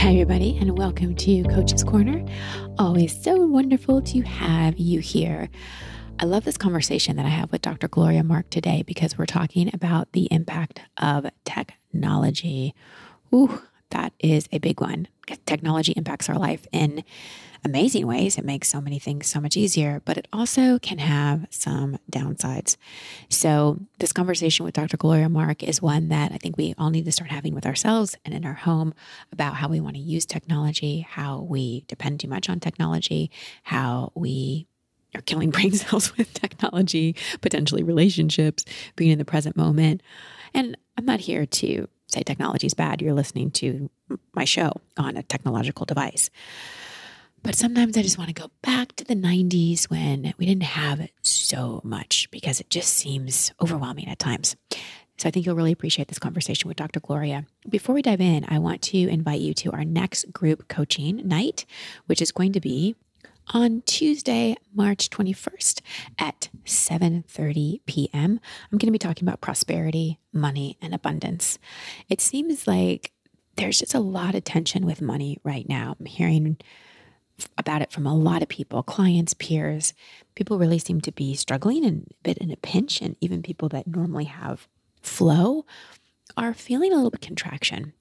Hi, everybody, and welcome to Coach's Corner. Always so wonderful to have you here. I love this conversation that I have with Dr. Gloria Mark today because we're talking about the impact of technology. Ooh, that is a big one. Technology impacts our life in amazing ways. It makes so many things so much easier, but it also can have some downsides. So, this conversation with Dr. Gloria Mark is one that I think we all need to start having with ourselves and in our home about how we want to use technology, how we depend too much on technology, how we are killing brain cells with technology, potentially relationships, being in the present moment. And I'm not here to say technology is bad. You're listening to my show on a technological device. But sometimes I just want to go back to the 90s when we didn't have so much because it just seems overwhelming at times. So I think you'll really appreciate this conversation with Dr. Gloria. Before we dive in, I want to invite you to our next group coaching night, which is going to be on Tuesday, March 21st at 7:30 p.m. I'm going to be talking about prosperity, money, and abundance. It seems like there's just a lot of tension with money right now. I'm hearing about it from a lot of people, clients, peers. People really seem to be struggling and a bit in a pinch, and even people that normally have flow are feeling a little bit contraction.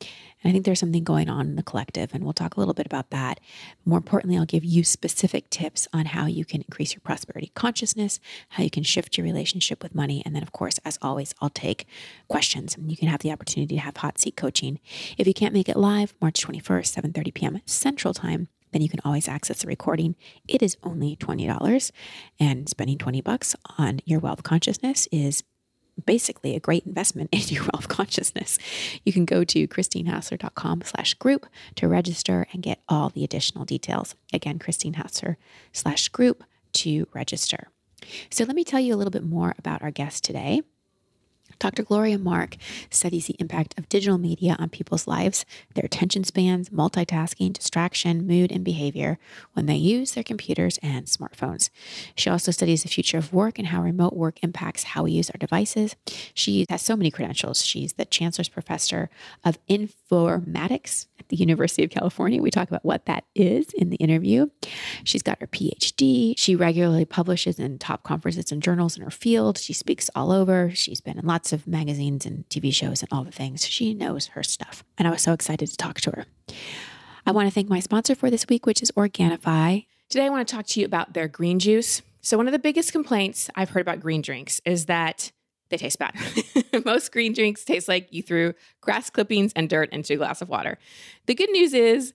And I think there's something going on in the collective, and we'll talk a little bit about that. More importantly, I'll give you specific tips on how you can increase your prosperity consciousness, how you can shift your relationship with money. And then, of course, as always, I'll take questions. You can have the opportunity to have hot seat coaching. If you can't make it live, March 21st, 7:30 p.m. Central Time, then you can always access the recording. It is only $20 and spending 20 bucks on your wealth consciousness is basically a great investment in your wealth consciousness. You can go to christinehassler.com slash group to register and get all the additional details. Again, christinehassler slash group to register. So let me tell you a little bit more about our guest today. Dr. Gloria Mark studies the impact of digital media on people's lives, their attention spans, multitasking, distraction, mood, and behavior when they use their computers and smartphones. She also studies the future of work and how remote work impacts how we use our devices. She has so many credentials. She's the Chancellor's Professor of Informatics at the University of California. We talk about what that is in the interview. She's got her PhD. She regularly publishes in top conferences and journals in her field. She speaks all over. She's been in lots lots of magazines and TV shows and all the things. She knows her stuff. And I was so excited to talk to her. I want to thank my sponsor for this week, which is Organifi. Today, I want to talk to you about their green juice. So, one of the biggest complaints I've heard about green drinks is that they taste bad. Most green drinks taste like you threw grass clippings and dirt into a glass of water. The good news is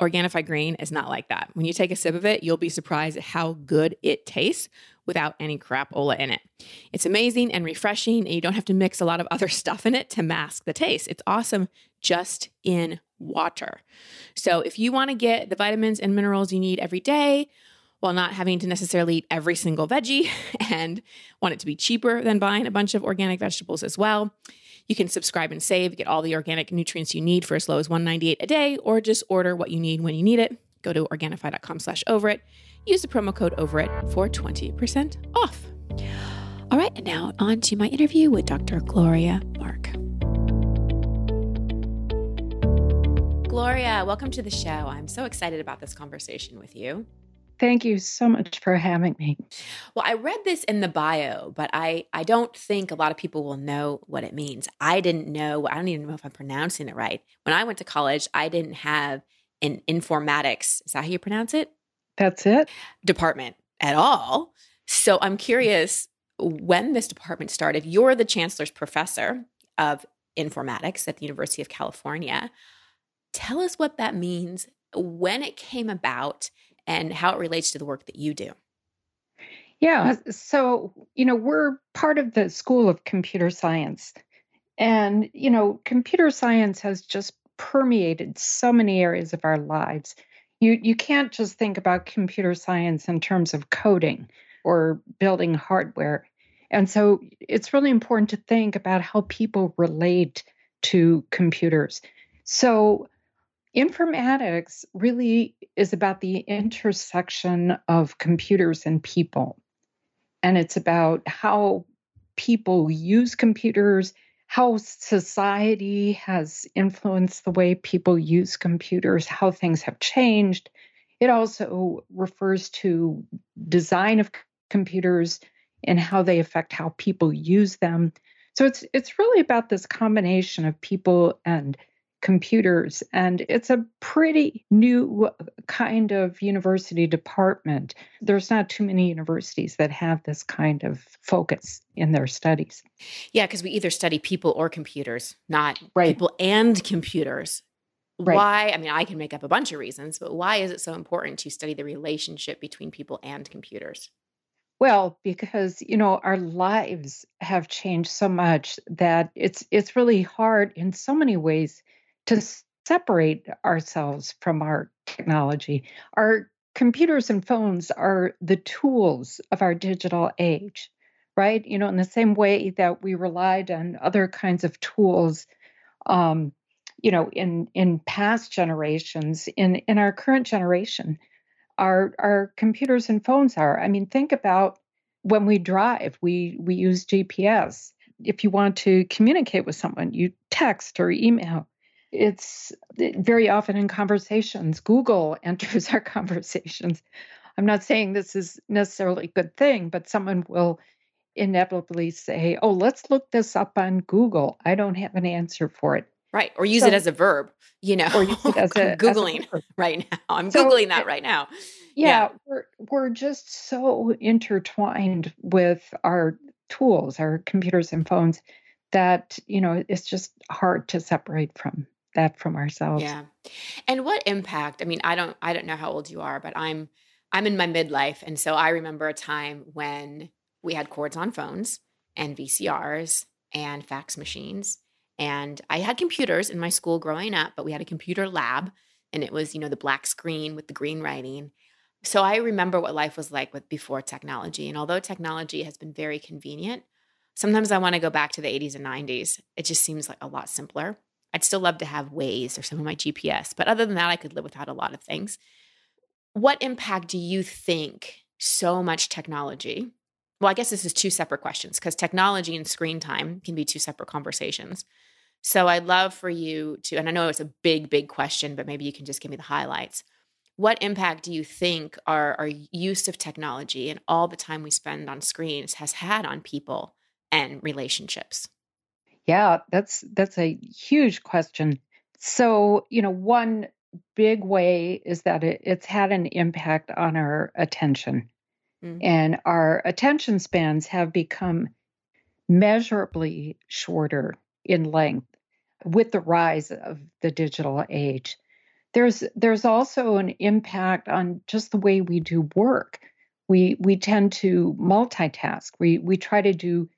Organifi Green is not like that. When you take a sip of it, you'll be surprised at how good it tastes without any crapola in it. It's amazing and refreshing, and you don't have to mix a lot of other stuff in it to mask the taste. It's awesome just in water. So, if you want to get the vitamins and minerals you need every day, while not having to necessarily eat every single veggie and want it to be cheaper than buying a bunch of organic vegetables as well. You can subscribe and save, get all the organic nutrients you need for as low as 198 a day, or just order what you need when you need it. Go to Organifi.com slash over it use the promo code over it for 20% off. All right, and now on to my interview with Dr. Gloria Mark. Gloria, welcome to the show. I'm so excited about this conversation with you. Thank you so much for having me. Well, I read this in the bio, but I, I don't think a lot of people will know what it means. I didn't know, I don't even know if I'm pronouncing it right. When I went to college, I didn't have an informatics, is that how you pronounce it? That's it. Department at all. So I'm curious when this department started. You're the chancellor's professor of informatics at the University of California. Tell us what that means, when it came about, and how it relates to the work that you do. Yeah. So, you know, we're part of the School of Computer Science. And, you know, computer science has just permeated so many areas of our lives you you can't just think about computer science in terms of coding or building hardware. And so it's really important to think about how people relate to computers. So informatics really is about the intersection of computers and people. And it's about how people use computers how society has influenced the way people use computers, how things have changed. It also refers to design of computers and how they affect how people use them. So it's it's really about this combination of people and computers and it's a pretty new kind of university department. There's not too many universities that have this kind of focus in their studies. Yeah, because we either study people or computers, not right. people and computers. Right. Why? I mean, I can make up a bunch of reasons, but why is it so important to study the relationship between people and computers? Well, because you know our lives have changed so much that it's it's really hard in so many ways to separate ourselves from our technology. Our computers and phones are the tools of our digital age, right? You know, in the same way that we relied on other kinds of tools, um, you know, in in past generations, in in our current generation, our our computers and phones are. I mean, think about when we drive, we we use GPS. If you want to communicate with someone, you text or email. It's very often in conversations. Google enters our conversations. I'm not saying this is necessarily a good thing, but someone will inevitably say, "Oh, let's look this up on Google." I don't have an answer for it. Right. Or use so, it as a verb, you know. Or use it as a Googling as a right now. I'm so, Googling that right now. Yeah, yeah, we're we're just so intertwined with our tools, our computers and phones, that, you know, it's just hard to separate from that from ourselves. Yeah. And what impact? I mean, I don't I don't know how old you are, but I'm I'm in my midlife and so I remember a time when we had cords on phones and VCRs and fax machines and I had computers in my school growing up, but we had a computer lab and it was, you know, the black screen with the green writing. So I remember what life was like with before technology. And although technology has been very convenient, sometimes I want to go back to the 80s and 90s. It just seems like a lot simpler. I'd still love to have Waze or some of my GPS, but other than that, I could live without a lot of things. What impact do you think so much technology? Well, I guess this is two separate questions because technology and screen time can be two separate conversations. So I'd love for you to, and I know it's a big, big question, but maybe you can just give me the highlights. What impact do you think our, our use of technology and all the time we spend on screens has had on people and relationships? Yeah, that's that's a huge question. So, you know, one big way is that it, it's had an impact on our attention. Mm-hmm. And our attention spans have become measurably shorter in length with the rise of the digital age. There's there's also an impact on just the way we do work. We we tend to multitask. We we try to do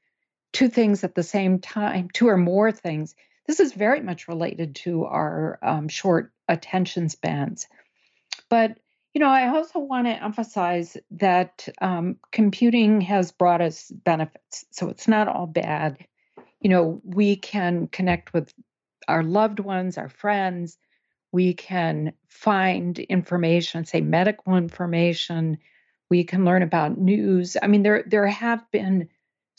two things at the same time, two or more things. This is very much related to our um, short attention spans. But you know, I also want to emphasize that um, computing has brought us benefits. So it's not all bad you know, we can connect with our loved ones, our friends. We can find information, say medical information. We can learn about news. I mean, there there have been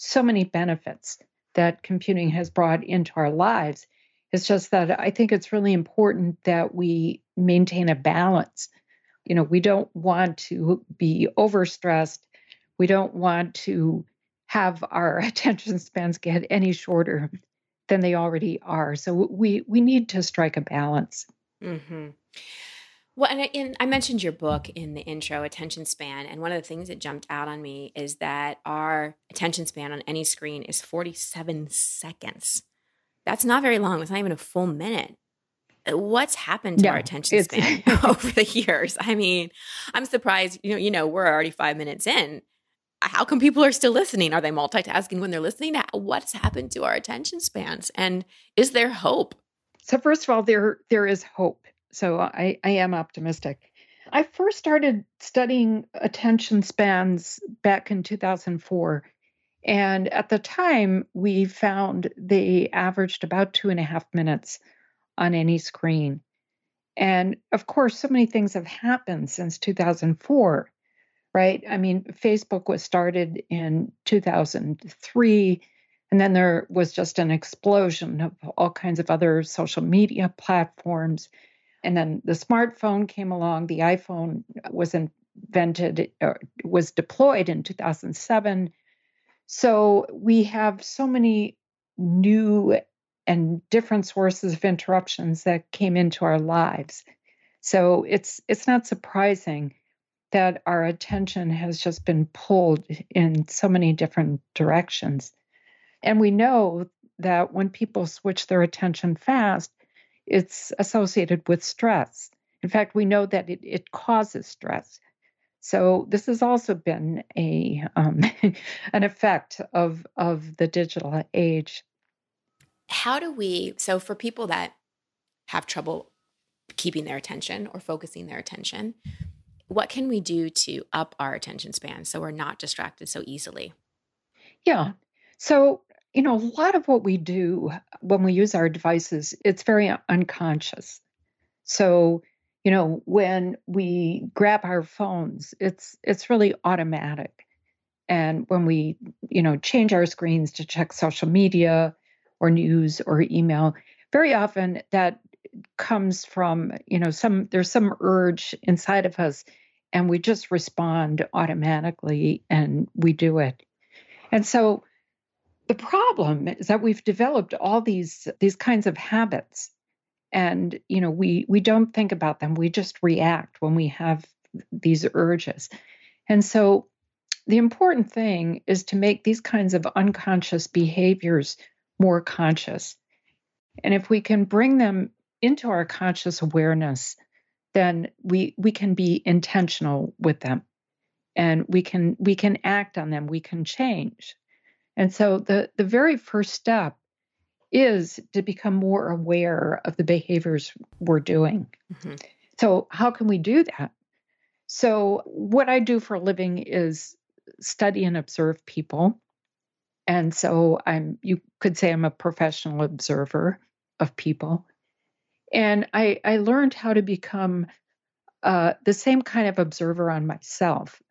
so many benefits that computing has brought into our lives. It's just that I think it's really important that we maintain a balance. You know, we don't want to be overstressed. We don't want to have our attention spans get any shorter than they already are. So we we need to strike a balance. Mm-hmm. Well, and I, in, I mentioned your book in the intro, Attention Span. And one of the things that jumped out on me is that our attention span on any screen is 47 seconds. That's not very long. It's not even a full minute. Uh, what's happened to our attention span over the years? I mean, I'm surprised, you know, you know, we're already five minutes in how come people are still listening? Are they multitasking when they're listening? What's happened to our attention spans? And is there hope? So first of all, there there is hope. So I, I am optimistic. I first started studying attention spans back in 2004. And at the time, we found they averaged about two and a half minutes on any screen. And of course, so many things have happened since 2004 right? I mean, Facebook was started in 2003. And then there was just an explosion of all kinds of other social media platforms. And then the smartphone came along. The iPhone was invented, uh, was deployed in 2007. So we have so many new and different sources of interruptions that came into our lives. So it's it's not surprising that our attention has just been pulled in so many different directions. And we know that when people switch their attention fast, it's associated with stress. In fact, we know that it, it causes stress. So this has also been a um, an effect of of the digital age. How do we? So for people that have trouble keeping their attention or focusing their attention, what can we do to up our attention span so we're not distracted so easily? Yeah. So, you know, a lot of what we do when we use our devices, it's very unconscious. So, you know, when we grab our phones, it's it's really automatic. And when we, you know, change our screens to check social media or news or email, very often that comes from, you know, some there's some urge inside of us and we just respond automatically and we do it. And so the problem is that we've developed all these these kinds of habits. And you know we we don't think about them. We just react when we have these urges. And so the important thing is to make these kinds of unconscious behaviors more conscious. And if we can bring them into our conscious awareness then we we can be intentional with them. And we can we can act on them. We can change and so the the very first step is to become more aware of the behaviors we're doing mm-hmm. so how can we do that so what i do for a living is study and observe people and so i'm you could say i'm a professional observer of people and I, I learned how to become uh, the same kind of observer on myself.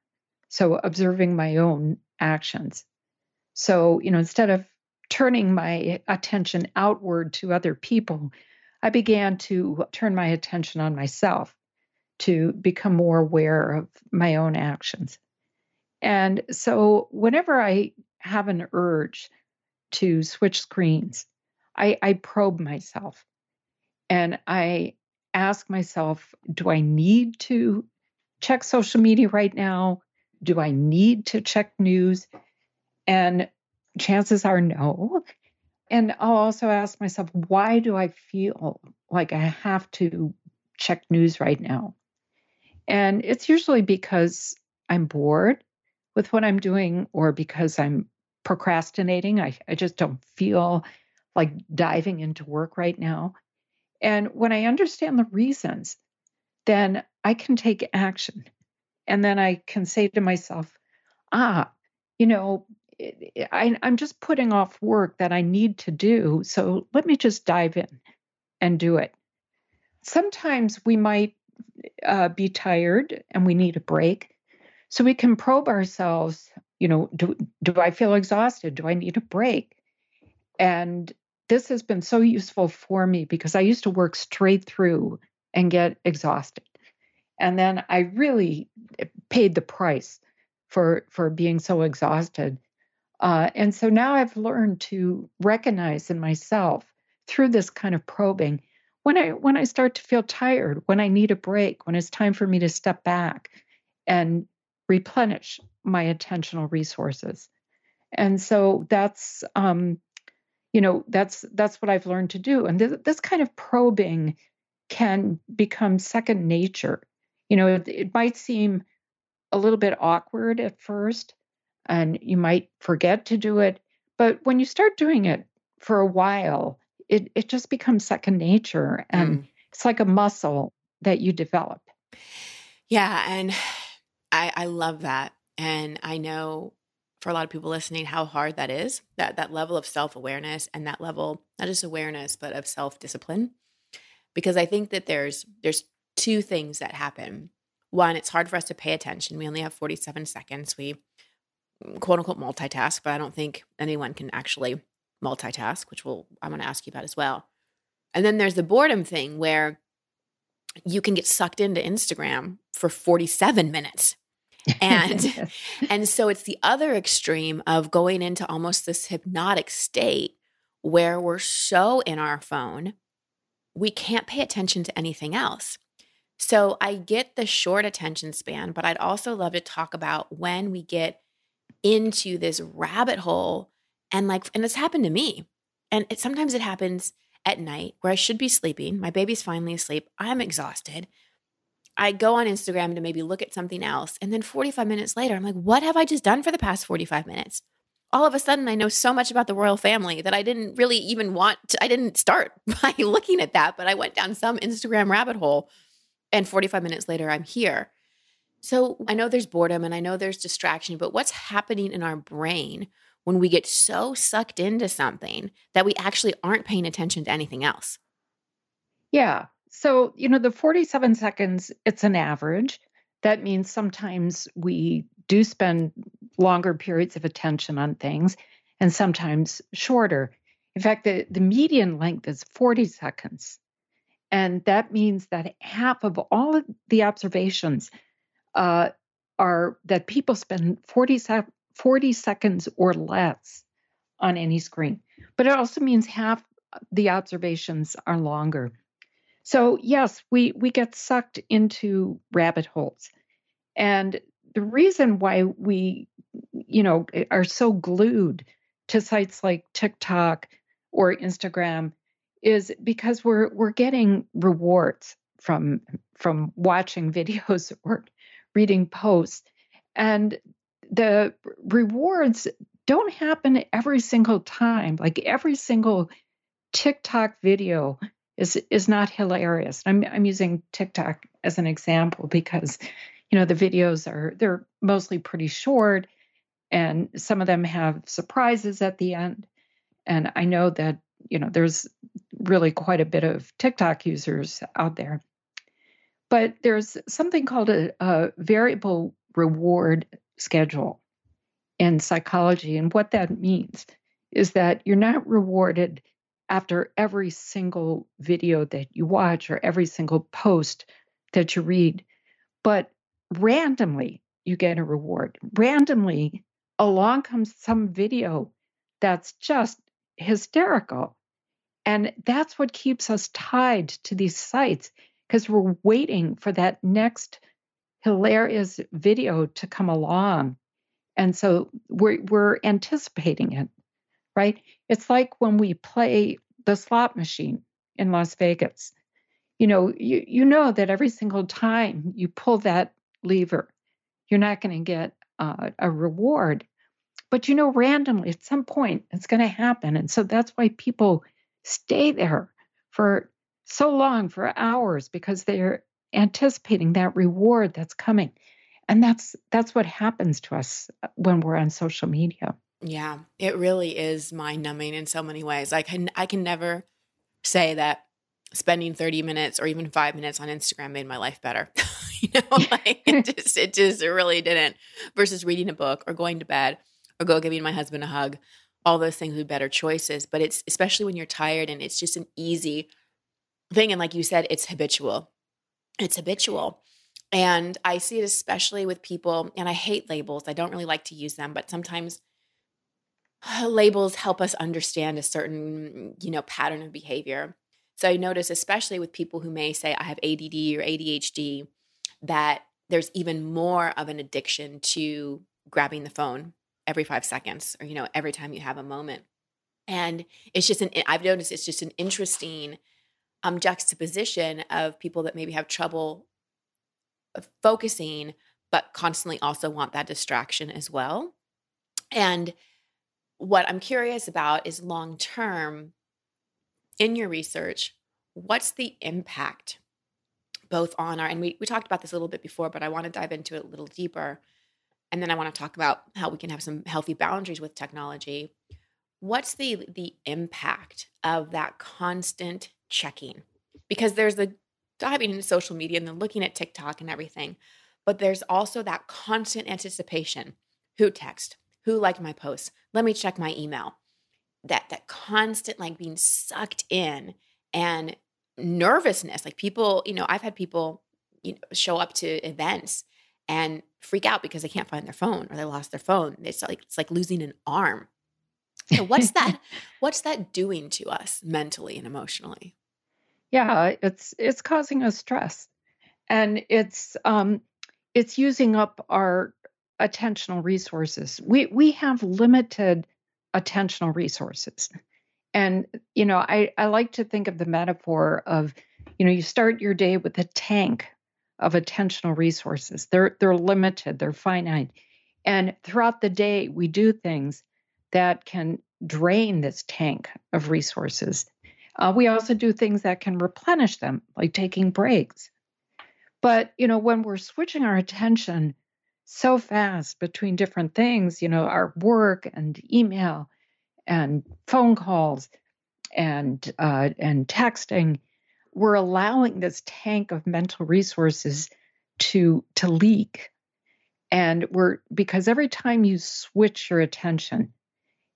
So, observing my own actions. So, you know, instead of turning my attention outward to other people, I began to turn my attention on myself to become more aware of my own actions. And so, whenever I have an urge to switch screens, I, I probe myself and I ask myself, do I need to check social media right now? Do I need to check news? And chances are no. And I'll also ask myself, why do I feel like I have to check news right now? And it's usually because I'm bored with what I'm doing or because I'm procrastinating. I, I just don't feel like diving into work right now. And when I understand the reasons, then I can take action. And then I can say to myself, ah, you know, I, am just putting off work that I need to do. So let me just dive in and do it. Sometimes we might uh, be tired and we need a break. So we can probe ourselves, you know, do, do I feel exhausted? Do I need a break? And this has been so useful for me because I used to work straight through and get exhausted. And then I really paid the price for for being so exhausted. Uh, and so now I've learned to recognize in myself through this kind of probing when I when I start to feel tired, when I need a break, when it's time for me to step back and replenish my attentional resources. And so that's um, you know that's that's what i've learned to do and th- this kind of probing can become second nature you know it, it might seem a little bit awkward at first and you might forget to do it but when you start doing it for a while it it just becomes second nature and mm. it's like a muscle that you develop. Yeah and i i love that and i know for a lot of people listening how hard that is that that level of self-awareness and that level not just awareness but of self-discipline because i think that there's there's two things that happen. One it's hard for us to pay attention. We only have 47 seconds. We quote unquote multitask but i don't think anyone can actually multitask, which we'll, I'm going to ask you about as well. And then there's the boredom thing where you can get sucked into Instagram for 47 minutes. And and so it's the other extreme of going into almost this hypnotic state where we're so in our phone, we can't pay attention to anything else. So I get the short attention span, but I'd also love to talk about when we get into this rabbit hole and like and it's happened to me. And it, sometimes it happens at night where I should be sleeping. My baby's finally asleep. I'm exhausted. I go on Instagram to maybe look at something else. And then 45 minutes later, I'm like, what have I just done for the past 45 minutes? All of a sudden, I know so much about the royal family that I didn't really even want to, I didn't start by looking at that, but I went down some Instagram rabbit hole. And 45 minutes later, I'm here. So I know there's boredom and I know there's distraction, but what's happening in our brain when we get so sucked into something that we actually aren't paying attention to anything else. Yeah. So, you know, the 47 seconds, it's an average. That means sometimes we do spend longer periods of attention on things and sometimes shorter. In fact, the, the median length is 40 seconds. And that means that half of all of the observations uh, are that people spend 40, se- 40 seconds or less on any screen. But it also means half the observations are longer. So yes, we we get sucked into rabbit holes. And the reason why we you know are so glued to sites like TikTok or Instagram is because we're we're getting rewards from from watching videos or reading posts and the rewards don't happen every single time. Like every single TikTok video is is not hilarious. I'm I'm using TikTok as an example because you know the videos are they're mostly pretty short and some of them have surprises at the end. And I know that you know there's really quite a bit of TikTok users out there. But there's something called a, a variable reward schedule in psychology. And what that means is that you're not rewarded after every single video that you watch or every single post that you read, but randomly you get a reward. Randomly, along comes some video that's just hysterical. And that's what keeps us tied to these sites because we're waiting for that next hilarious video to come along. And so we're, we're anticipating it, right? It's like when we play the slot machine in Las Vegas. You know, you, you know that every single time you pull that lever, you're not going to get uh, a reward. But you know, randomly at some point it's going to happen. And so that's why people stay there for so long, for hours, because they're anticipating that reward that's coming. And that's that's what happens to us uh, when we're on social media. Yeah it really is mind numbing in so many ways. I can i can never say that spending 30 minutes or even 5 minutes on instagram made my life better. You know like it just it just really didn't. Versus reading a book or going to bed or go giving my husband a hug all those things would be better choices. But it's especially when you're tired and it's just an easy thing and like you said it's habitual it's habitual. And I see it especially with people, and I hate labels. I don't really like to use them, but sometimes labels help us understand a certain, you know, pattern of behavior. So I notice, especially with people who may say, I have ADD or ADHD, that there's even more of an addiction to grabbing the phone every five seconds or, you know, every time you have a moment. And it's just an, I've noticed it's just an interesting um, juxtaposition of people that maybe have trouble focusing, but constantly also want that distraction as well. And what I'm curious about is long term in your research, what's the impact both on our, and we, we talked about this a little bit before, but I want to dive into it a little deeper. And then I want to talk about how we can have some healthy boundaries with technology. What's the the impact of that constant checking because there's the diving into social media and then looking at TikTok and everything. But there's also that constant anticipation who text, who liked my post, let me check my email. that that constant like being sucked in and nervousness. Like people, you know, I've had people you know show up to events and freak out because they can't find their phone or they lost their phone. It's like it's like losing an arm. So what's that what's that doing to us mentally and emotionally? Yeah, it's it's causing us stress. And it's um it's using up our attentional resources. We we have limited attentional resources. And you know, I I like to think of the metaphor of you know, you start your day with a tank of attentional resources. They're they're limited, they're finite. And throughout the day we do things that can drain this tank of resources. Uh, we also do things that can replenish them, like taking breaks. But you know, when we're switching our attention so fast between different things, you know, our work and email and phone calls and uh, and texting, we're allowing this tank of mental resources to to leak. And we're because every time you switch your attention,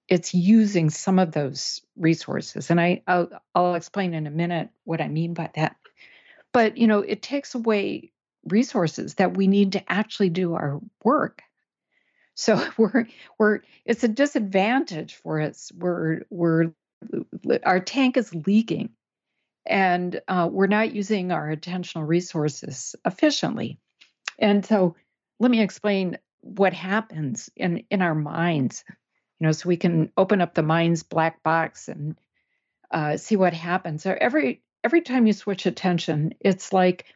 it's using some of those resources. And I I'll, I'll explain in a minute what I mean by that. But you know, it takes away resources that we need to actually do our work. So we're we're it's a disadvantage for us. We're we're our tank is leaking, and uh, we're not using our attentional resources efficiently. And so, let me explain what happens in in our minds. You know, so we can open up the mind's black box and uh, see what happens. So every every time you switch attention, it's like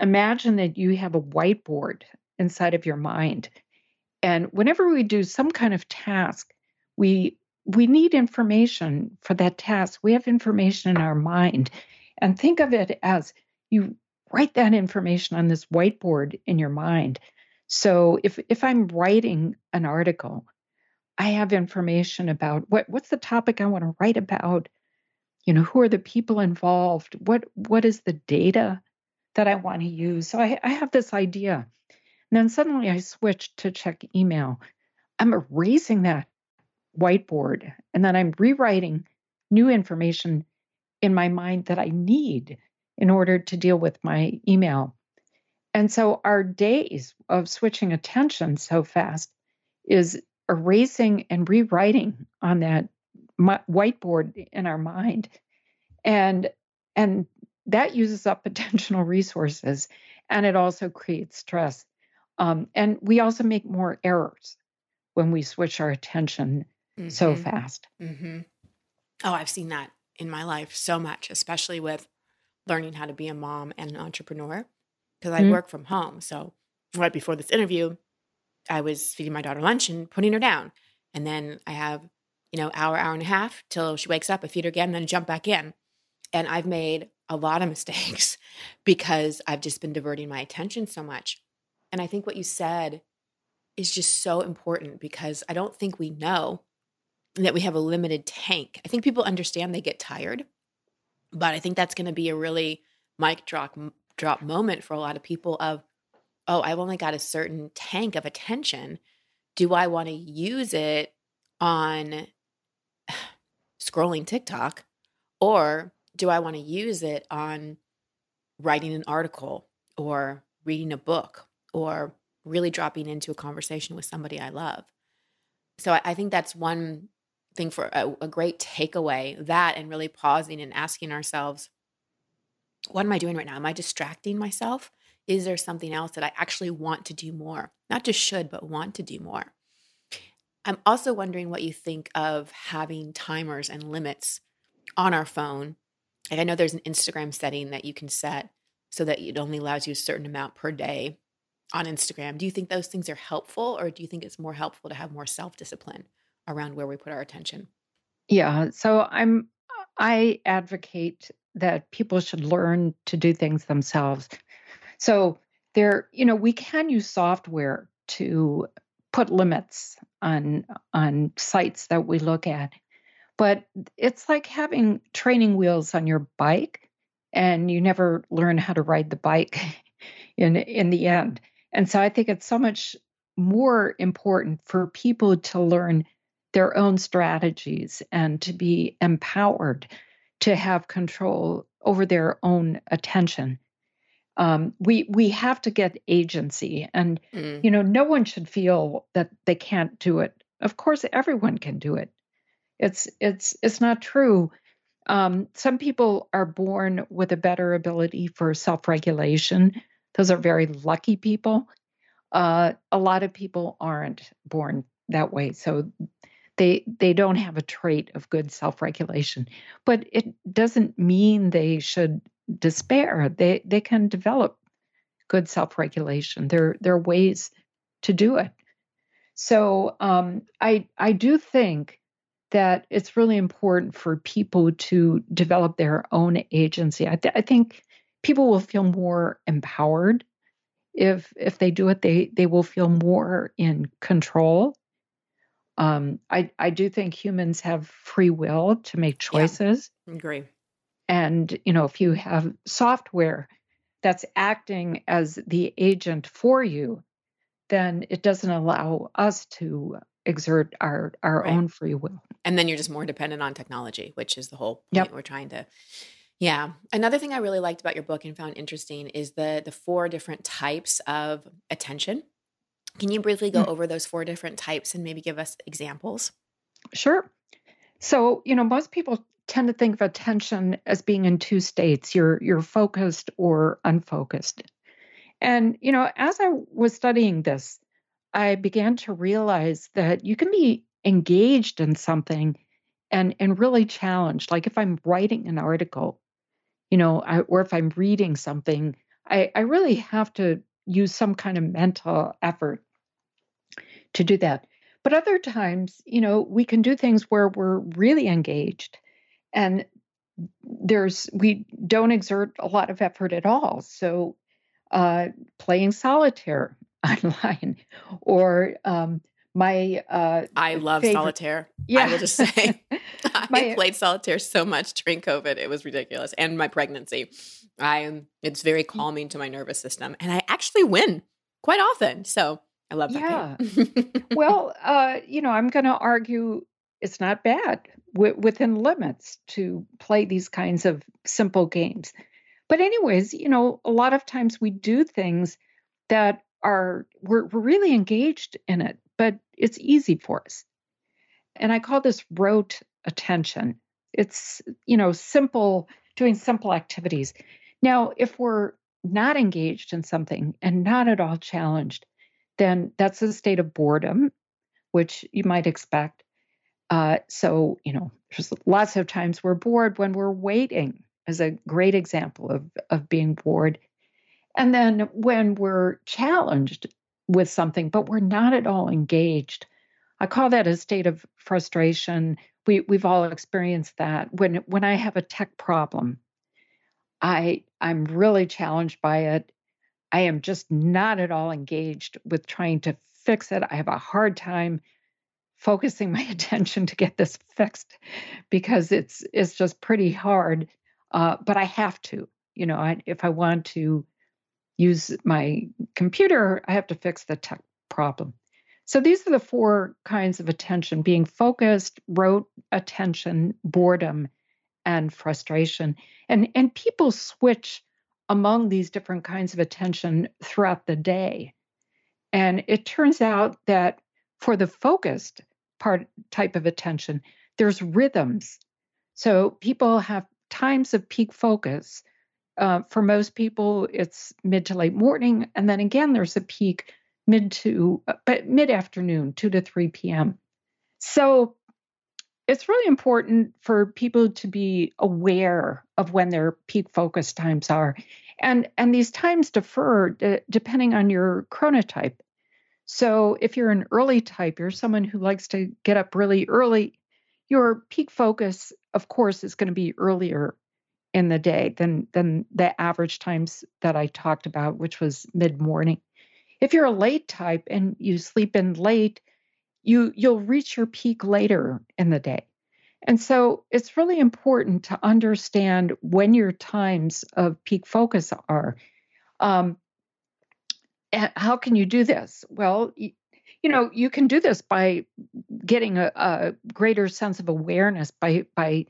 imagine that you have a whiteboard inside of your mind. And whenever we do some kind of task, we we need information for that task. We have information in our mind. And think of it as you write that information on this whiteboard in your mind. So if if I'm writing an article, I have information about what what's the topic I want to write about, you know, who are the people involved, what what is the data that I want to use. So I, I have this idea. And then suddenly I switch to check email. I'm erasing that whiteboard and then I'm rewriting new information in my mind that I need in order to deal with my email. And so our days of switching attention so fast is erasing and rewriting on that whiteboard in our mind. And and that uses up attentional resources and it also creates stress. Um, and we also make more errors when we switch our attention mm-hmm. so fast. Mm-hmm. Oh, I've seen that in my life so much, especially with learning how to be a mom and an entrepreneur because I mm-hmm. work from home. So, right before this interview, I was feeding my daughter lunch and putting her down. And then I have, you know, hour, hour and a half till she wakes up. I feed her again, then jump back in. And I've made a lot of mistakes because I've just been diverting my attention so much. And I think what you said is just so important because I don't think we know that we have a limited tank. I think people understand they get tired, but I think that's going to be a really mic drop drop moment for a lot of people of oh, I've only got a certain tank of attention. Do I want to use it on scrolling TikTok or do I want to use it on writing an article or reading a book or really dropping into a conversation with somebody I love? So I, I think that's one thing for a, a great takeaway that and really pausing and asking ourselves, what am I doing right now? Am I distracting myself? Is there something else that I actually want to do more? Not just should, but want to do more. I'm also wondering what you think of having timers and limits on our phone like I know there's an Instagram setting that you can set so that it only allows you a certain amount per day on Instagram. Do you think those things are helpful or do you think it's more helpful to have more self-discipline around where we put our attention? Yeah, so I'm I advocate that people should learn to do things themselves. So there, you know, we can use software to put limits on on sites that we look at. But it's like having training wheels on your bike and you never learn how to ride the bike in in the end. And so I think it's so much more important for people to learn their own strategies and to be empowered to have control over their own attention. Um, we we have to get agency, and mm. you know, no one should feel that they can't do it. Of course, everyone can do it. It's it's it's not true. Um, some people are born with a better ability for self-regulation. Those are very lucky people. Uh, a lot of people aren't born that way, so they they don't have a trait of good self-regulation but it doesn't mean they should despair. They they can develop good self-regulation. There there are ways to do it. So um, i i do think that it's really important for people to develop their own agency. I, th- I think people will feel more empowered if if they do it. They they will feel more in control. Um, I, I do think humans have free will to make choices. Yeah, agree. And, you know, if you have software that's acting as the agent for you, then it doesn't allow us to exert our our right. own free will. And then you're just more dependent on technology, which is the whole point yep. we're trying to yeah. Another thing I really liked about your book and found interesting is the the four different types of attention can you briefly go mm. over those four different types and maybe give us examples? Sure. So, you know, most people tend to think of attention as being in two states. You're you're focused or unfocused. And, you know, as I was studying this, I began to realize that you can be engaged in something and and really challenged. Like if I'm writing an article, you know, I, or if I'm reading something, I, I really have to use some kind of mental effort to do that. But other times, you know, we can do things where we're really engaged and there's we don't exert a lot of effort at all. So uh, playing solitaire online or um, my uh, I love favorite, solitaire. Yeah. I will just say my, I played solitaire so much during COVID. It was ridiculous. And my pregnancy. I am it's very calming to my nervous system. And I actually win quite often. So I love that. Yeah. well, uh, you know, I'm going to argue it's not bad w- within limits to play these kinds of simple games. But, anyways, you know, a lot of times we do things that are, we're, we're really engaged in it, but it's easy for us. And I call this rote attention. It's, you know, simple, doing simple activities. Now, if we're not engaged in something and not at all challenged, then that's a state of boredom, which you might expect. Uh, so, you know, there's lots of times we're bored when we're waiting, as a great example of, of being bored. And then when we're challenged with something, but we're not at all engaged, I call that a state of frustration. We, we've all experienced that. When, when I have a tech problem, I, I'm really challenged by it I am just not at all engaged with trying to fix it. I have a hard time focusing my attention to get this fixed because it's it's just pretty hard. Uh, but I have to, you know, I, if I want to use my computer, I have to fix the tech problem. So these are the four kinds of attention: being focused, rote attention, boredom, and frustration. And and people switch among these different kinds of attention throughout the day. And it turns out that for the focused part type of attention, there's rhythms. So people have times of peak focus. Uh, for most people, it's mid to late morning, and then again, there's a peak mid to uh, but mid afternoon, two to three p.m. So it's really important for people to be aware of when their peak focus times are and and these times differ d- depending on your chronotype so if you're an early type you're someone who likes to get up really early your peak focus of course is going to be earlier in the day than than the average times that i talked about which was mid morning if you're a late type and you sleep in late you you'll reach your peak later in the day. And so it's really important to understand when your times of peak focus are. Um, how can you do this? Well, you, you know, you can do this by getting a, a greater sense of awareness by by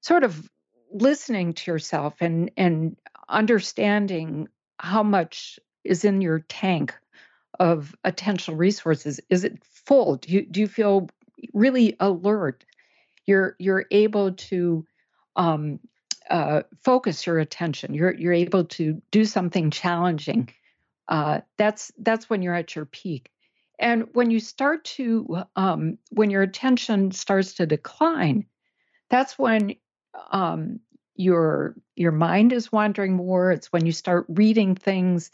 sort of listening to yourself and and understanding how much is in your tank of attentional resources. Is it full? Do you do you feel really alert? You're you're able to um, uh, focus your attention. You're you're able to do something challenging uh, that's that's when you're at your peak. And when you start to um, when your attention starts to decline that's when um, your your mind is wandering more. It's when you start reading things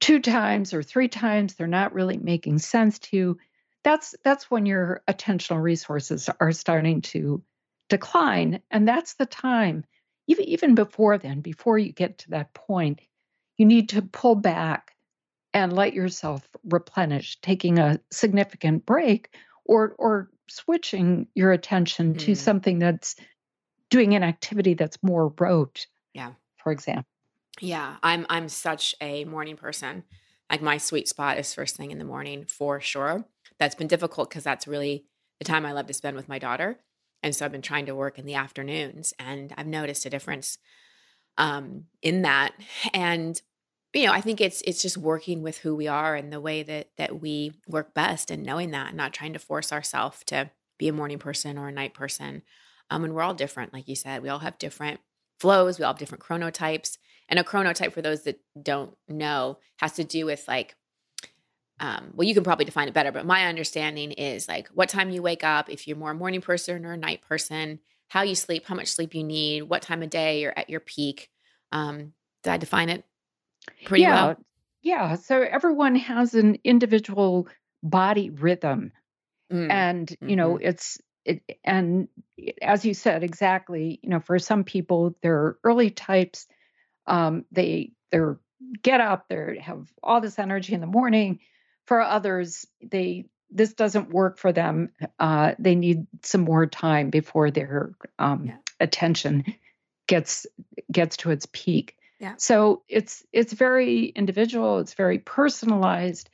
two times or three times they're not really making sense to you. That's that's when your attentional resources are starting to decline. And that's the time even even before then before you get to that point you need to pull back and let yourself replenish taking a significant break or or switching your attention mm. to something that's doing an activity that's more rote. Yeah. For example. Yeah, I'm I'm such a morning person. Like my sweet spot is first thing in the morning for sure. That's been difficult because that's really the time I love to spend with my daughter. And so I've been trying to work in the afternoons and I've noticed a difference um in that. And you know, I think it's it's just working with who we are and the way that that we work best and knowing that, and not trying to force ourselves to be a morning person or a night person. Um, and we're all different, like you said. We all have different flows, we all have different chronotypes. And a chronotype, for those that don't know, has to do with like, um, well, you can probably define it better, but my understanding is like what time you wake up, if you're more a morning person or a night person, how you sleep, how much sleep you need, what time of day you're at your peak. Um, did I define it pretty yeah. well? Yeah. So everyone has an individual body rhythm. Mm. And, you know, mm-hmm. it's it, and as you said exactly you know for some people they're early types um, they they're get up they have all this energy in the morning for others they this doesn't work for them uh, they need some more time before their um, yeah. attention gets gets to its peak yeah. so it's it's very individual it's very personalized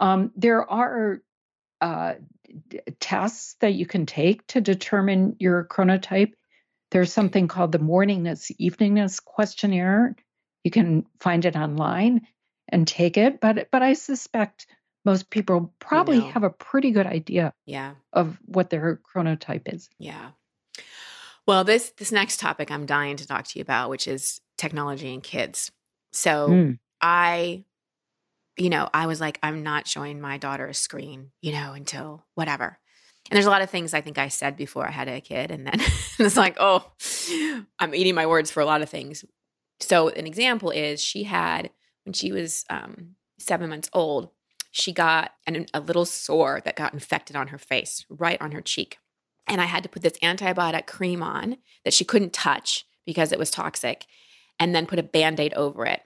um, there are uh, tests that you can take to determine your chronotype. There's something called the morningness eveningness questionnaire. You can find it online and take it, but but I suspect most people probably you know. have a pretty good idea yeah. of what their chronotype is. Yeah. Well, this this next topic I'm dying to talk to you about, which is technology and kids. So mm. I you know, I was like, I'm not showing my daughter a screen, you know, until whatever. And there's a lot of things I think I said before I had a kid. And then it's like, oh, I'm eating my words for a lot of things. So, an example is she had, when she was um, seven months old, she got an, a little sore that got infected on her face, right on her cheek. And I had to put this antibiotic cream on that she couldn't touch because it was toxic, and then put a band aid over it.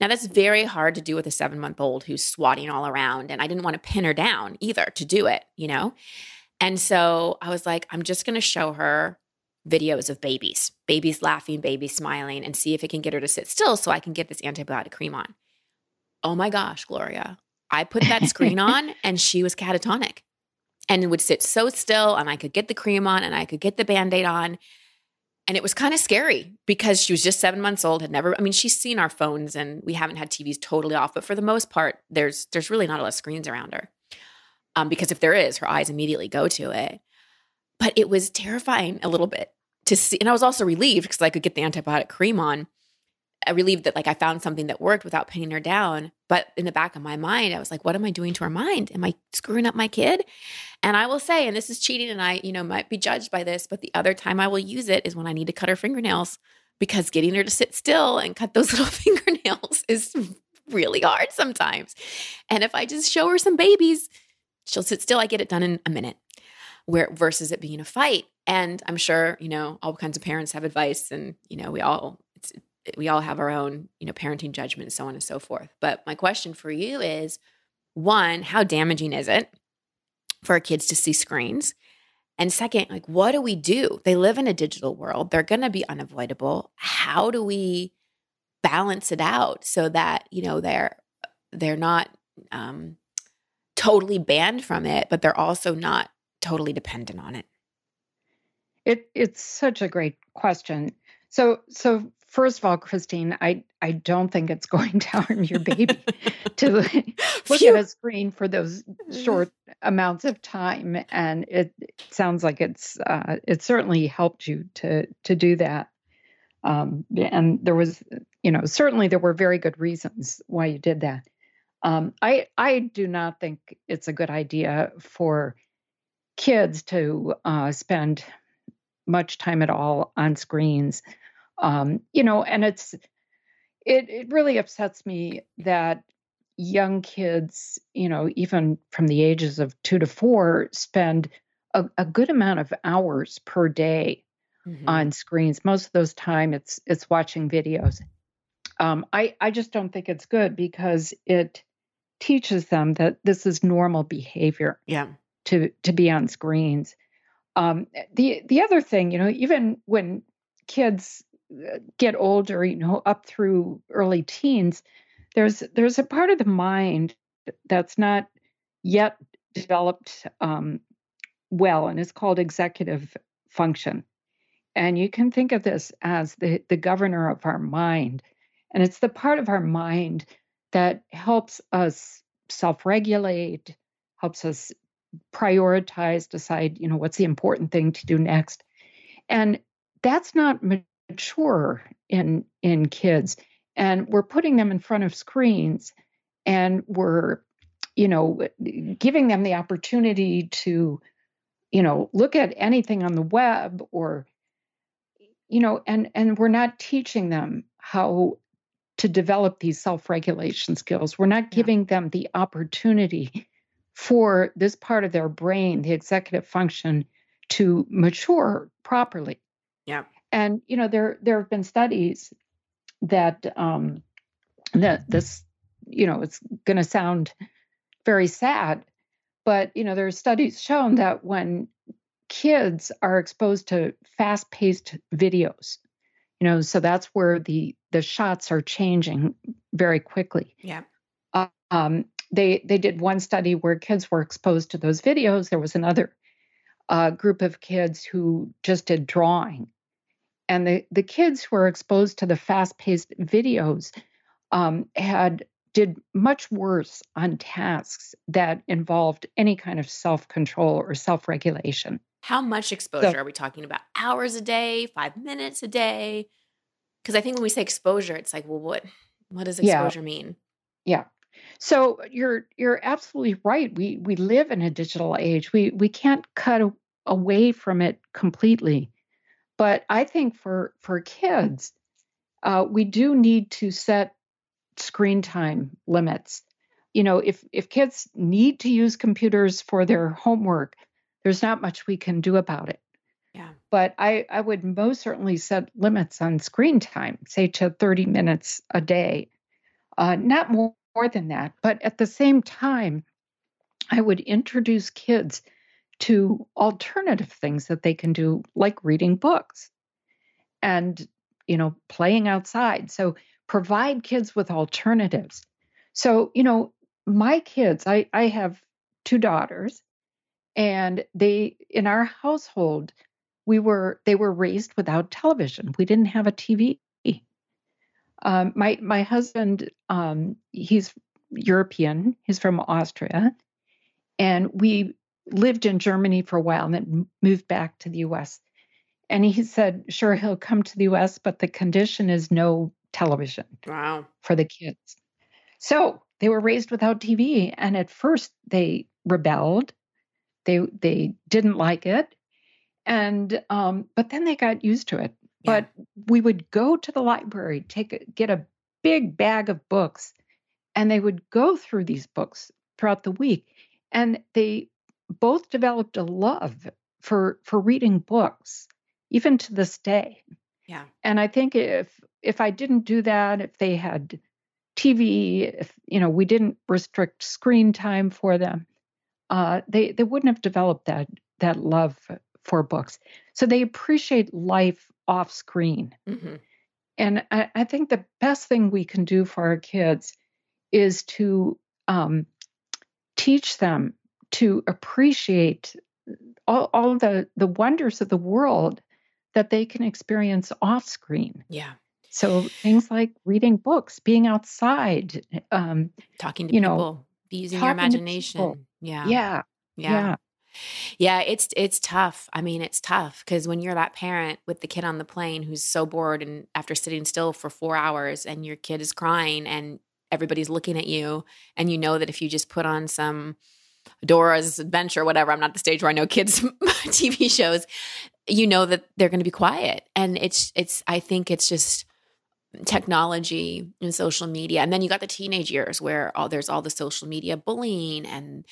Now, that's very hard to do with a seven month old who's swatting all around. And I didn't want to pin her down either to do it, you know? And so I was like, I'm just going to show her videos of babies, babies laughing, babies smiling, and see if it can get her to sit still so I can get this antibiotic cream on. Oh my gosh, Gloria. I put that screen on and she was catatonic and would sit so still and I could get the cream on and I could get the band aid on. And it was kind of scary because she was just seven months old, had never, I mean, she's seen our phones and we haven't had TVs totally off, but for the most part, there's there's really not a lot of screens around her. Um, because if there is, her eyes immediately go to it. But it was terrifying a little bit to see. And I was also relieved because I could get the antibiotic cream on. I relieved that like I found something that worked without pinning her down. But in the back of my mind, I was like, what am I doing to her mind? Am I screwing up my kid? And I will say, and this is cheating, and I, you know, might be judged by this, but the other time I will use it is when I need to cut her fingernails because getting her to sit still and cut those little fingernails is really hard sometimes. And if I just show her some babies, she'll sit still. I get it done in a minute. Where versus it being a fight. And I'm sure, you know, all kinds of parents have advice and, you know, we all we all have our own, you know, parenting judgment, so on and so forth. But my question for you is one, how damaging is it for our kids to see screens? And second, like, what do we do? They live in a digital world, they're going to be unavoidable. How do we balance it out so that, you know, they're, they're not, um, totally banned from it, but they're also not totally dependent on it? It it's such a great question. So so first of all, Christine, I I don't think it's going to harm your baby to look at a screen for those short amounts of time, and it, it sounds like it's uh, it certainly helped you to to do that. Um, and there was, you know, certainly there were very good reasons why you did that. Um, I I do not think it's a good idea for kids to uh, spend much time at all on screens. Um, you know, and it's it it really upsets me that young kids, you know, even from the ages of two to four, spend a, a good amount of hours per day mm-hmm. on screens. Most of those time it's it's watching videos. Um, I I just don't think it's good because it teaches them that this is normal behavior. Yeah. To to be on screens. Um, the the other thing, you know, even when kids get older, you know, up through early teens, there's there's a part of the mind that's not yet developed um, well, and it's called executive function. And you can think of this as the, the governor of our mind. And it's the part of our mind that helps us self-regulate, helps us prioritize, decide, you know, what's the important thing to do next. And that's not mature in in kids. And we're putting them in front of screens and we're, you know, giving them the opportunity to, you know, look at anything on the web or you know, and and we're not teaching them how to develop these self-regulation skills. We're not giving yeah. them the opportunity for this part of their brain, the executive function, to mature properly. And you know, there there have been studies that um that this, you know, it's gonna sound very sad, but you know, there are studies shown that when kids are exposed to fast-paced videos, you know so that's where the the shots are changing very quickly. Yeah. Um, they they did one study where kids were exposed to those videos. There was another uh, group of kids who just did drawing and the the kids who were exposed to the fast-paced videos um, had did much worse on tasks that involved any kind of self-control or self-regulation how much exposure so, are we talking about? Hours a day, five minutes a day? Because I think when we say exposure, it's like, well, what what does exposure yeah. mean? Yeah. So you're you're absolutely right. We we live in a digital age. We we can't cut away from it completely. But I think for for kids, uh, we do need to set screen time limits. You know, if if kids need to use computers for their homework, there's not much we can do about it. Yeah. But I, I would most certainly set limits on screen time, say to 30 minutes a day, uh, not more, more than that. But at the same time, I would introduce kids to alternative things that they can do, like reading books and, you know, playing outside. So provide kids with alternatives. So, you know, my kids, I, I have two daughters, and they in our household we were they were raised without television we didn't have a tv um, my my husband um, he's european he's from austria and we lived in germany for a while and then moved back to the us and he said sure he'll come to the us but the condition is no television wow. for the kids. So they were raised without tv and at first they rebelled. They they didn't like it, and um, but then they got used to it. Yeah. But we would go to the library, take a, get a big bag of books, and they would go through these books throughout the week, and they both developed a love for for reading books, even to this day. Yeah. And I think if if I didn't do that, if they had TV, if you know, we didn't restrict screen time for them, uh, they they wouldn't have developed that that love for books. So they appreciate life off screen. Mm-hmm. And I, I, think the best thing we can do for our kids is to um, teach them to appreciate all, all the, the wonders of the world that they can experience off screen. Yeah. So things like reading books, being outside, um, talking to you people, know, using your imagination. Yeah. yeah. Yeah. Yeah. Yeah, it's it's tough. I mean, it's tough because when you're that parent with the kid on the plane who's so bored and after sitting still for 4 hours and your kid is crying and everybody's looking at you and you know that if you just put on some Dora's Adventure, whatever. I'm not the stage where I know kids TV shows. You know that they're going to be quiet, and it's it's. I think it's just technology and social media, and then you got the teenage years where all there's all the social media bullying and.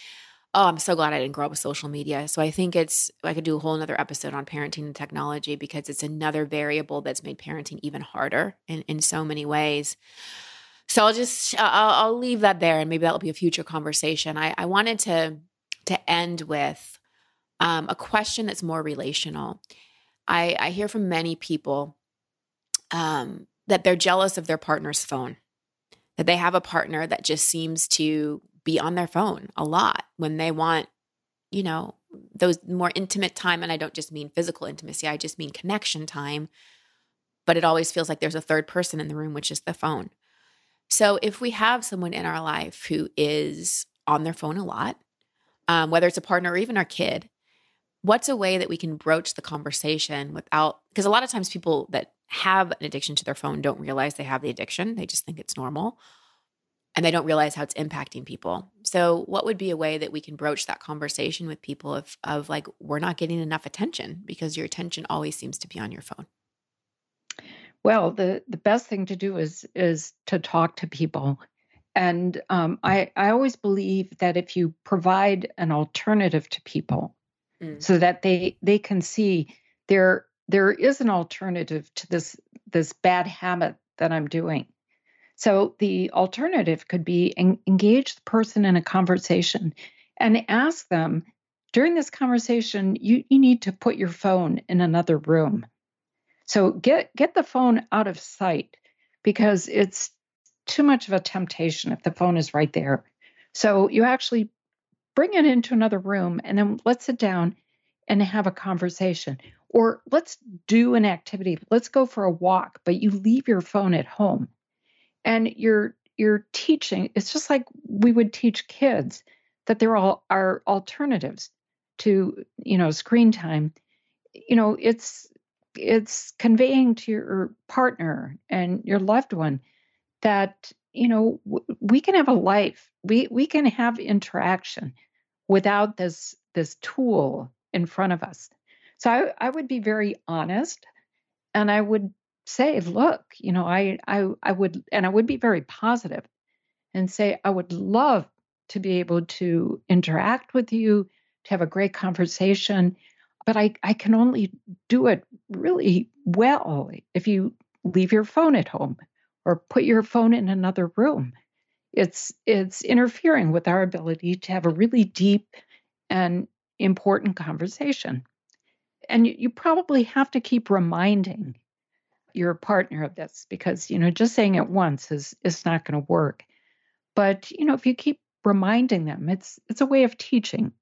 Oh, I'm so glad I didn't grow up with social media. So I think it's I could do a whole another episode on parenting and technology because it's another variable that's made parenting even harder in, in so many ways. So I'll just I'll, I'll leave that there, and maybe that'll be a future conversation. I, I wanted to to end with um, a question that's more relational. I, I hear from many people um, that they're jealous of their partner's phone, that they have a partner that just seems to be on their phone a lot when they want, you know, those more intimate time. And I don't just mean physical intimacy, I just mean connection time. But it always feels like there's a third person in the room, which is the phone. So if we have someone in our life who is on their phone a lot, um, whether it's a partner or even our kid, what's a way that we can broach the conversation without, because a lot of times people that have an addiction to their phone don't realize they have the addiction. They just think it's normal and they don't realize how it's impacting people. So, what would be a way that we can broach that conversation with people of, of like, we're not getting enough attention because your attention always seems to be on your phone? Well, the the best thing to do is is to talk to people, and um, I I always believe that if you provide an alternative to people, mm. so that they they can see there there is an alternative to this this bad habit that I'm doing. So the alternative could be en- engage the person in a conversation and ask them during this conversation you, you need to put your phone in another room so get get the phone out of sight because it's too much of a temptation if the phone is right there. So you actually bring it into another room and then let's sit down and have a conversation. Or let's do an activity. Let's go for a walk, but you leave your phone at home. And you're you're teaching, it's just like we would teach kids that there all are alternatives to, you know, screen time. You know, it's it's conveying to your partner and your loved one that you know w- we can have a life we we can have interaction without this this tool in front of us. So i, I would be very honest and i would say look you know I, I i would and i would be very positive and say i would love to be able to interact with you to have a great conversation but I, I can only do it really well if you leave your phone at home or put your phone in another room. It's it's interfering with our ability to have a really deep and important conversation. And you, you probably have to keep reminding your partner of this because you know just saying it once is is not going to work. But you know if you keep reminding them, it's it's a way of teaching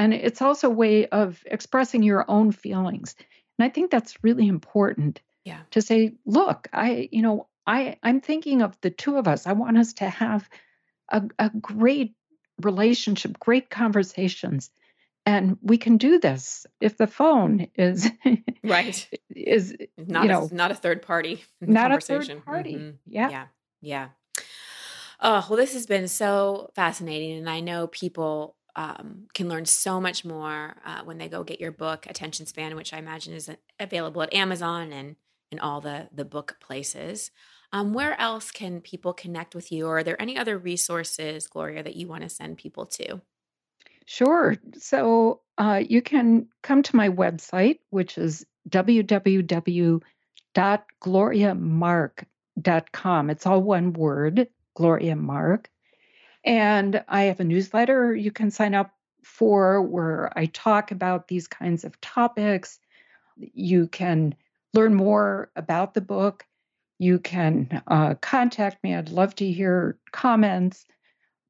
and it's also a way of expressing your own feelings. And I think that's really important. Yeah. To say, look, I, you know, I I'm thinking of the two of us. I want us to have a, a great relationship, great conversations. And we can do this if the phone is right is not you know a, not a third party conversation. not a third party mm-hmm. yeah yeah yeah oh well this has been so fascinating and i know people um, can learn so much more uh, when they go get your book attention span which i imagine is available at amazon and in all the the book places. Um, where else can people connect with you or are there any other resources gloria that you want to send people to? Sure. So uh, you can come to my website which is www.gloriamark.com it's all one word gloria mark and I have a newsletter you can sign up for where I talk about these kinds of topics. You can learn more about the book. You can uh, contact me. I'd love to hear comments.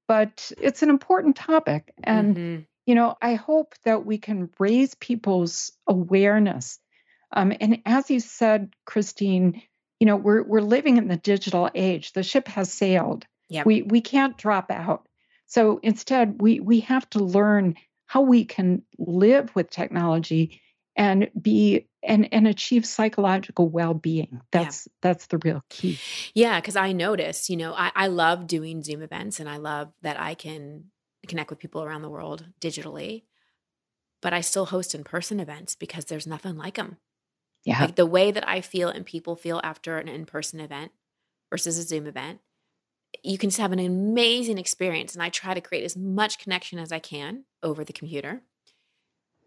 but it's an important topic. And, mm-hmm. you know, I hope that we can raise people's awareness. Um, and as you said, Christine, you know, we're we're living in the digital age. The ship has sailed. Yep. We we can't drop out. So instead, we we have to learn how we can live with technology and be and and achieve psychological well-being that's yeah. that's the real key yeah because i notice you know I, I love doing zoom events and i love that i can connect with people around the world digitally but i still host in-person events because there's nothing like them yeah like the way that i feel and people feel after an in-person event versus a zoom event you can have an amazing experience and i try to create as much connection as i can over the computer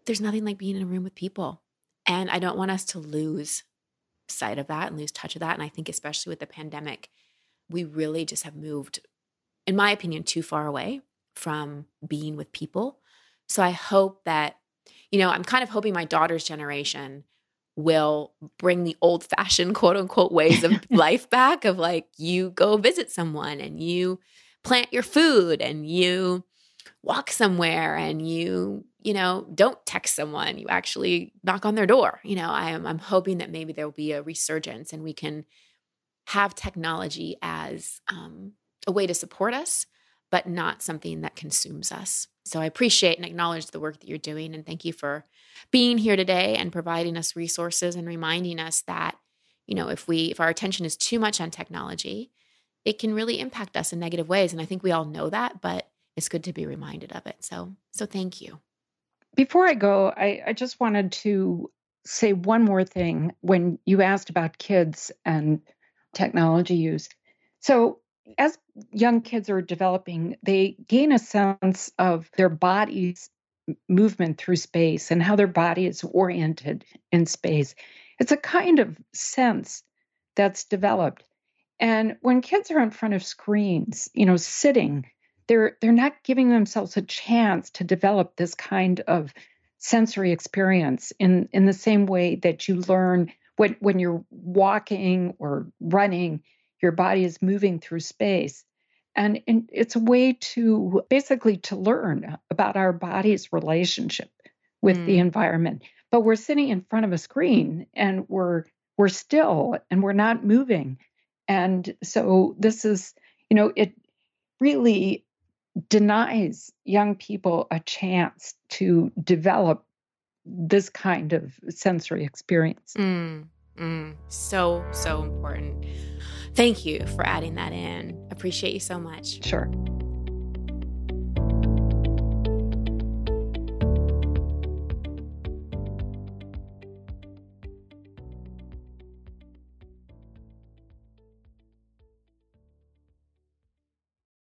there's nothing like being in a room with people and I don't want us to lose sight of that and lose touch of that. And I think, especially with the pandemic, we really just have moved, in my opinion, too far away from being with people. So I hope that, you know, I'm kind of hoping my daughter's generation will bring the old fashioned quote unquote ways of life back of like you go visit someone and you plant your food and you walk somewhere and you you know don't text someone. You actually knock on their door. You know i am i'm hoping that maybe there will be a resurgence and we can have technology as um, a way to support us but not something that consumes us. So i appreciate and acknowledge the work that you're doing and thank you for being here today and providing us resources and reminding us that you know if we if our attention is too much on technology it can really impact us in negative ways and i think we all know that but it's good to be reminded of it. So, so thank you. Before I go, I, I just wanted to say one more thing when you asked about kids and technology use. So, as young kids are developing, they gain a sense of their body's movement through space and how their body is oriented in space. It's a kind of sense that's developed. And when kids are in front of screens, you know, sitting, they're they're not giving themselves a chance to develop this kind of sensory experience in in the same way that you learn when when you're walking or running your body is moving through space and, and it's a way to basically to learn about our body's relationship with mm. the environment but we're sitting in front of a screen and we're we're still and we're not moving and so this is you know it really denies young people a chance to develop this kind of sensory experience. Mm, mm, so, so important. Thank you for adding that in. Appreciate you so much. Sure.